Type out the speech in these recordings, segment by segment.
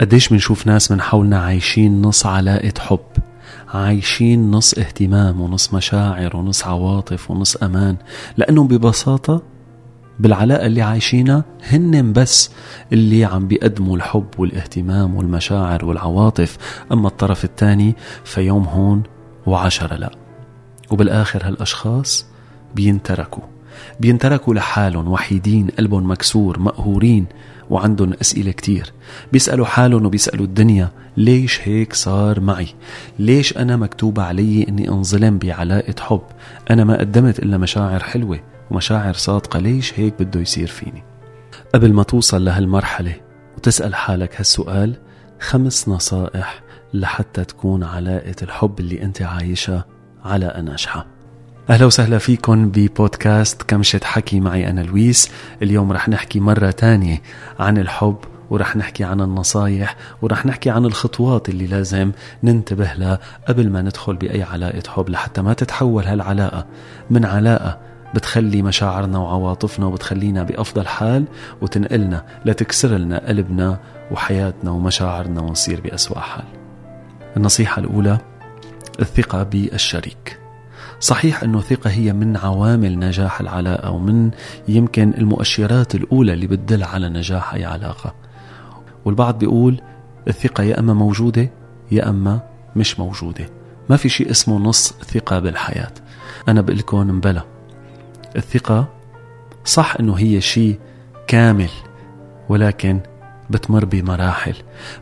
قديش بنشوف ناس من حولنا عايشين نص علاقة حب عايشين نص اهتمام ونص مشاعر ونص عواطف ونص أمان لأنهم ببساطة بالعلاقة اللي عايشينها هن بس اللي عم بيقدموا الحب والاهتمام والمشاعر والعواطف. أما الطرف الثاني فيوم هون وعشرة لا. وبالآخر هالأشخاص بينتركوا. بينتركوا لحالهم وحيدين قلبهم مكسور مقهورين وعندهم أسئلة كتير. بيسألوا حالهم وبيسألوا الدنيا ليش هيك صار معي؟ ليش أنا مكتوب علي أني انظلم بعلاقة حب؟ أنا ما قدمت إلا مشاعر حلوة ومشاعر صادقة ليش هيك بده يصير فيني؟ قبل ما توصل لهالمرحلة وتسأل حالك هالسؤال خمس نصائح لحتى تكون علاقة الحب اللي أنت عايشها على ناجحة أهلا وسهلا فيكم ببودكاست كمشة حكي. معي أنا لويس. اليوم رح نحكي مرة تانية عن الحب ورح نحكي عن النصايح ورح نحكي عن الخطوات اللي لازم ننتبه لها قبل ما ندخل بأي علاقة حب لحتى ما تتحول هالعلاقة من علاقة بتخلي مشاعرنا وعواطفنا وبتخلينا بأفضل حال وتنقلنا لتكسر لنا قلبنا وحياتنا ومشاعرنا ونصير بأسوأ حال. النصيحة الأولى الثقة بالشريك. صحيح أنه الثقة هي من عوامل نجاح العلاقة ومن يمكن المؤشرات الأولى اللي بتدل على نجاح أي علاقة. والبعض بيقول الثقة يا أما موجودة يا أما مش موجودة. ما في شيء اسمه نص ثقة بالحياة. أنا بقول لكم مبلا الثقة صح أنه هي شيء كامل ولكن بتمر بمراحل.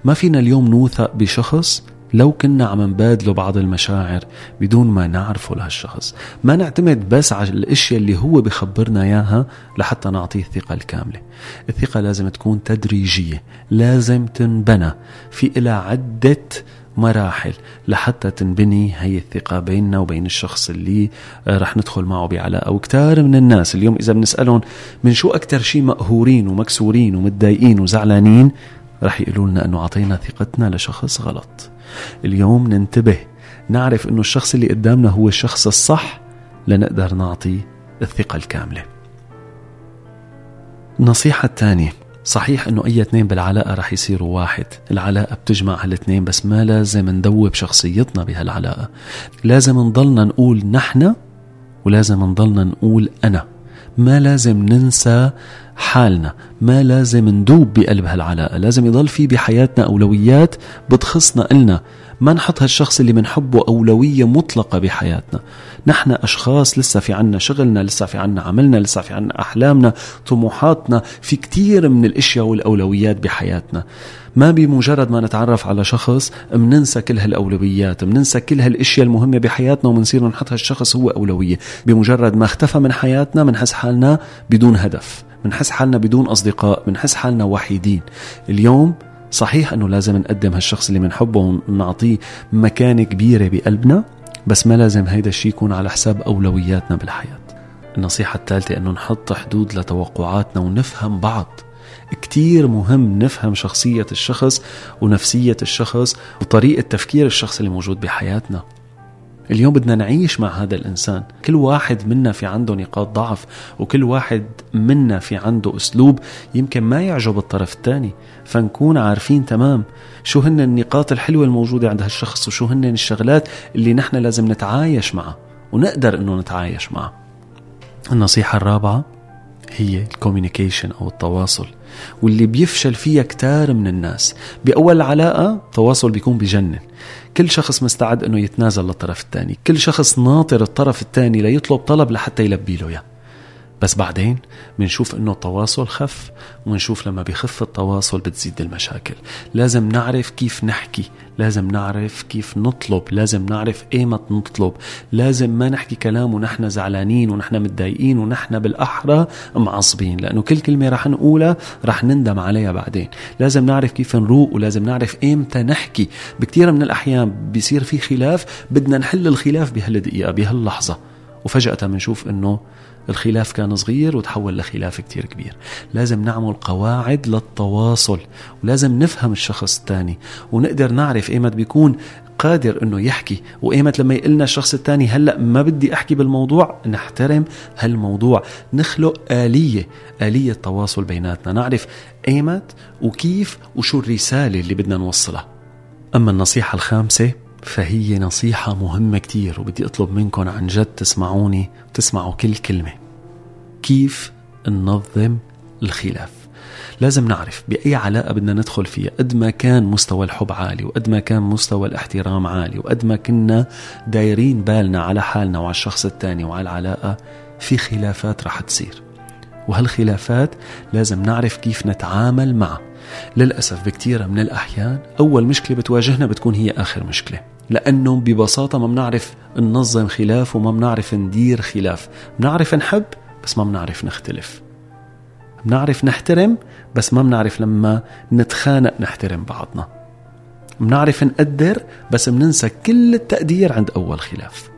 ما فينا اليوم نوثق بشخص لو كنا عم نبادله بعض المشاعر بدون ما نعرفه لهالشخص. ما نعتمد بس على الأشياء اللي هو بخبرنا إياها لحتى نعطيه الثقة الكاملة. الثقة لازم تكون تدريجية لازم تنبنى في إلى عدة مراحل لحتى تنبني هي الثقة بيننا وبين الشخص اللي رح ندخل معه بعلاقة. وكتار من الناس اليوم إذا بنسألهم من شو أكتر شيء مقهورين ومكسورين ومتضايقين وزعلانين رح يقولوا لنا أنه أعطينا ثقتنا لشخص غلط. اليوم ننتبه نعرف أنه الشخص اللي قدامنا هو الشخص الصح لنقدر نعطي الثقة الكاملة. النصيحة الثانية صحيح أنه أي اثنين بالعلاقة رح يصيروا واحد. العلاقة بتجمع هالإثنين بس ما لازم ندوب شخصيتنا بهالعلاقة. لازم نضلنا نقول نحن ولازم نضلنا نقول أنا. ما لازم ننسى حالنا ما لازم ندوب بقلب هالعلاقة لازم يضل في بحياتنا أولويات بتخصنا إلنا. ما نحط هالشخص اللي بنحبه أولوية مطلقة بحياتنا. نحن أشخاص لسه في عنا شغلنا لسه في عنا عملنا لسه في عنا أحلامنا طموحاتنا في كتير من الأشياء والأولويات بحياتنا. ما بمجرد ما نتعرف على شخص مننسى كل هالأولويات مننسى كل هالأشياء المهمة بحياتنا ومنصير نحط هالشخص هو أولوية. بمجرد ما اختفى من حياتنا منحس حالنا بدون هدف منحس حالنا بدون أصدقاء منحس حالنا وحيدين. اليوم صحيح أنه لازم نقدم هالشخص اللي بنحبه ونعطيه مكانة كبيرة بقلبنا بس ما لازم هيدا الشيء يكون على حساب أولوياتنا بالحياة. النصيحة الثالثة أنه نحط حدود لتوقعاتنا ونفهم بعض. كتير مهم نفهم شخصية الشخص ونفسية الشخص وطريقة تفكير الشخص اللي موجود بحياتنا. اليوم بدنا نعيش مع هذا الإنسان. كل واحد منا في عنده نقاط ضعف وكل واحد منا في عنده أسلوب يمكن ما يعجب الطرف الثاني. فنكون عارفين تمام شو هن النقاط الحلوة الموجودة عند هالشخص وشو هن الشغلات اللي نحن لازم نتعايش معها ونقدر إنه نتعايش معها. النصيحة الرابعة هي الكوميونيكيشن أو التواصل واللي بيفشل فيها كتار من الناس. بأول علاقة التواصل بيكون بجنن. كل شخص مستعد إنه يتنازل للطرف الثاني. كل شخص ناطر الطرف الثاني ليطلب طلب لحتى يلبي له إياه. بس بعدين بنشوف إنه التواصل خف ونشوف لما بيخف التواصل بتزيد المشاكل. لازم نعرف كيف نحكي لازم نعرف كيف نطلب لازم نعرف ايمت نطلب. لازم ما نحكي كلام ونحن زعلانين ونحن متضايقين ونحن بالأحرى معصبين لأنه كل كلمة رح نقولها رح نندم عليها بعدين. لازم نعرف كيف نروق ولازم نعرف ايمتى نحكي. بكثير من الأحيان بيصير في خلاف بدنا نحل الخلاف بهالدقيقة بهاللحظة. وفجأة بنشوف إنه الخلاف كان صغير وتحول لخلاف كتير كبير. لازم نعمل قواعد للتواصل ولازم نفهم الشخص الثاني ونقدر نعرف إيمت بيكون قادر إنه يحكي وإيمت لما يقلنا الشخص الثاني هلأ ما بدي أحكي بالموضوع نحترم هالموضوع. نخلق آلية آلية تواصل بيناتنا نعرف إيمت وكيف وشو الرسالة اللي بدنا نوصلها. أما النصيحة الخامسة فهي نصيحة مهمة كتير وبدي أطلب منكم عن جد تسمعوني وتسمعوا كل كلمة. كيف ننظم الخلاف؟ لازم نعرف بأي علاقة بدنا ندخل فيها. قد ما كان مستوى الحب عالي وقد ما كان مستوى الاحترام عالي وقد ما كنا دايرين بالنا على حالنا وعلى الشخص الثاني وعلى العلاقة في خلافات رح تصير. وهالخلافات لازم نعرف كيف نتعامل معها للأسف بكثير من الأحيان أول مشكلة بتواجهنا بتكون هي آخر مشكلة لأنه ببساطة ما بنعرف ننظم خلاف وما بنعرف ندير خلاف. بنعرف نحب بس ما بنعرف نختلف. بنعرف نحترم بس ما بنعرف لما نتخانق نحترم بعضنا. بنعرف نقدر بس بننسى كل التقدير عند أول خلاف.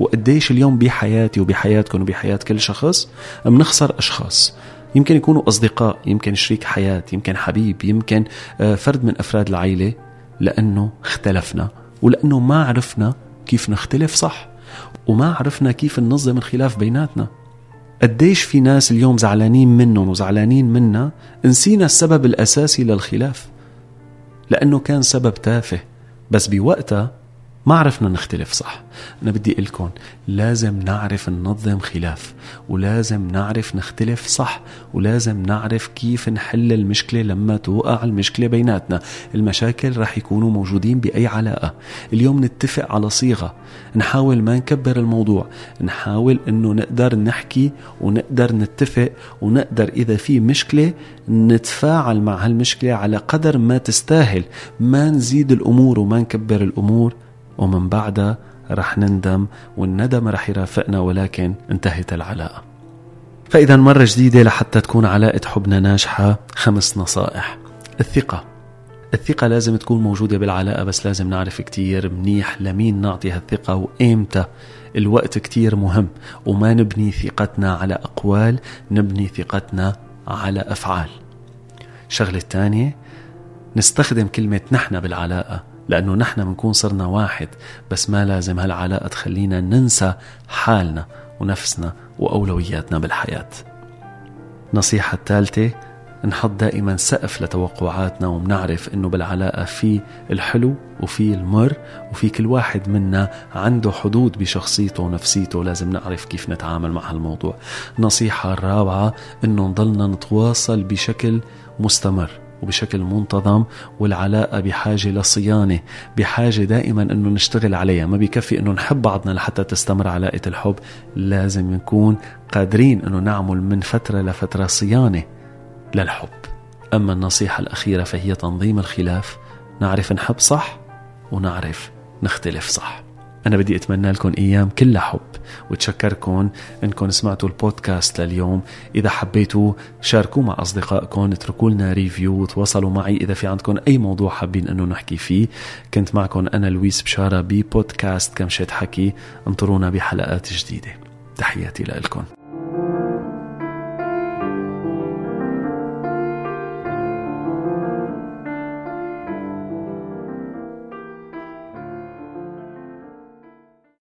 وقديش اليوم بحياتي وبحياتكم وبحياة كل شخص بنخسر أشخاص. يمكن يكونوا أصدقاء يمكن شريك حياة يمكن حبيب يمكن آه، فرد من أفراد العائلة لأنه اختلفنا ولأنه ما عرفنا كيف نختلف صح وما عرفنا كيف ننظم الخلاف بيناتنا. قديش في ناس اليوم زعلانين منهم وزعلانين منا نسينا السبب الأساسي للخلاف لأنه كان سبب تافه. بس بوقتها ما عرفنا نختلف صح؟ أنا بدي لكم لازم نعرف ننظم خلاف ولازم نعرف نختلف صح ولازم نعرف كيف نحل المشكلة لما توقع المشكلة بيناتنا. المشاكل رح يكونوا موجودين بأي علاقة. اليوم نتفق على صيغة نحاول ما نكبر الموضوع نحاول أنه نقدر نحكي ونقدر نتفق ونقدر إذا في مشكلة نتفاعل مع هالمشكلة على قدر ما تستاهل. ما نزيد الأمور وما نكبر الأمور. ومن بعدها رح نندم والندم رح يرافقنا ولكن انتهت العلاقة. فإذا مرة جديدة لحتى تكون علاقة حبنا ناجحة خمس نصائح. الثقة. الثقة لازم تكون موجودة بالعلاقة بس لازم نعرف كتير منيح لمين نعطي هالثقة وإمتى. الوقت كتير مهم وما نبني ثقتنا على أقوال نبني ثقتنا على أفعال. الشغلة الثانية نستخدم كلمة نحن بالعلاقة. لأنه نحن بنكون صرنا واحد بس ما لازم هالعلاقة تخلينا ننسى حالنا ونفسنا وأولوياتنا بالحياة. نصيحة الثالثة نحط دائما سقف لتوقعاتنا وبنعرف إنه بالعلاقة في الحلو وفي المر وفي كل واحد منا عنده حدود بشخصيته ونفسيته لازم نعرف كيف نتعامل مع هالموضوع. النصيحة الرابعة إنه نضلنا نتواصل بشكل مستمر. وبشكل منتظم والعلاقة بحاجة لصيانة بحاجة دائما أنه نشتغل عليها. ما بيكفي أنه نحب بعضنا لحتى تستمر علاقة الحب لازم نكون قادرين أنه نعمل من فترة لفترة صيانة للحب. أما النصيحة الأخيرة فهي تنظيم الخلاف نعرف نحب صح ونعرف نختلف صح. أنا بدي أتمنى لكم أيام كلها حب وتشكركم أنكم سمعتوا البودكاست لليوم. إذا حبيتوا شاركوا مع أصدقائكم اتركوا لنا ريفيو وتواصلوا معي إذا في عندكم أي موضوع حابين أنه نحكي فيه. كنت معكم أنا لويس بشارة ببودكاست كمشة حكي. انطرونا بحلقات جديدة. تحياتي لكم.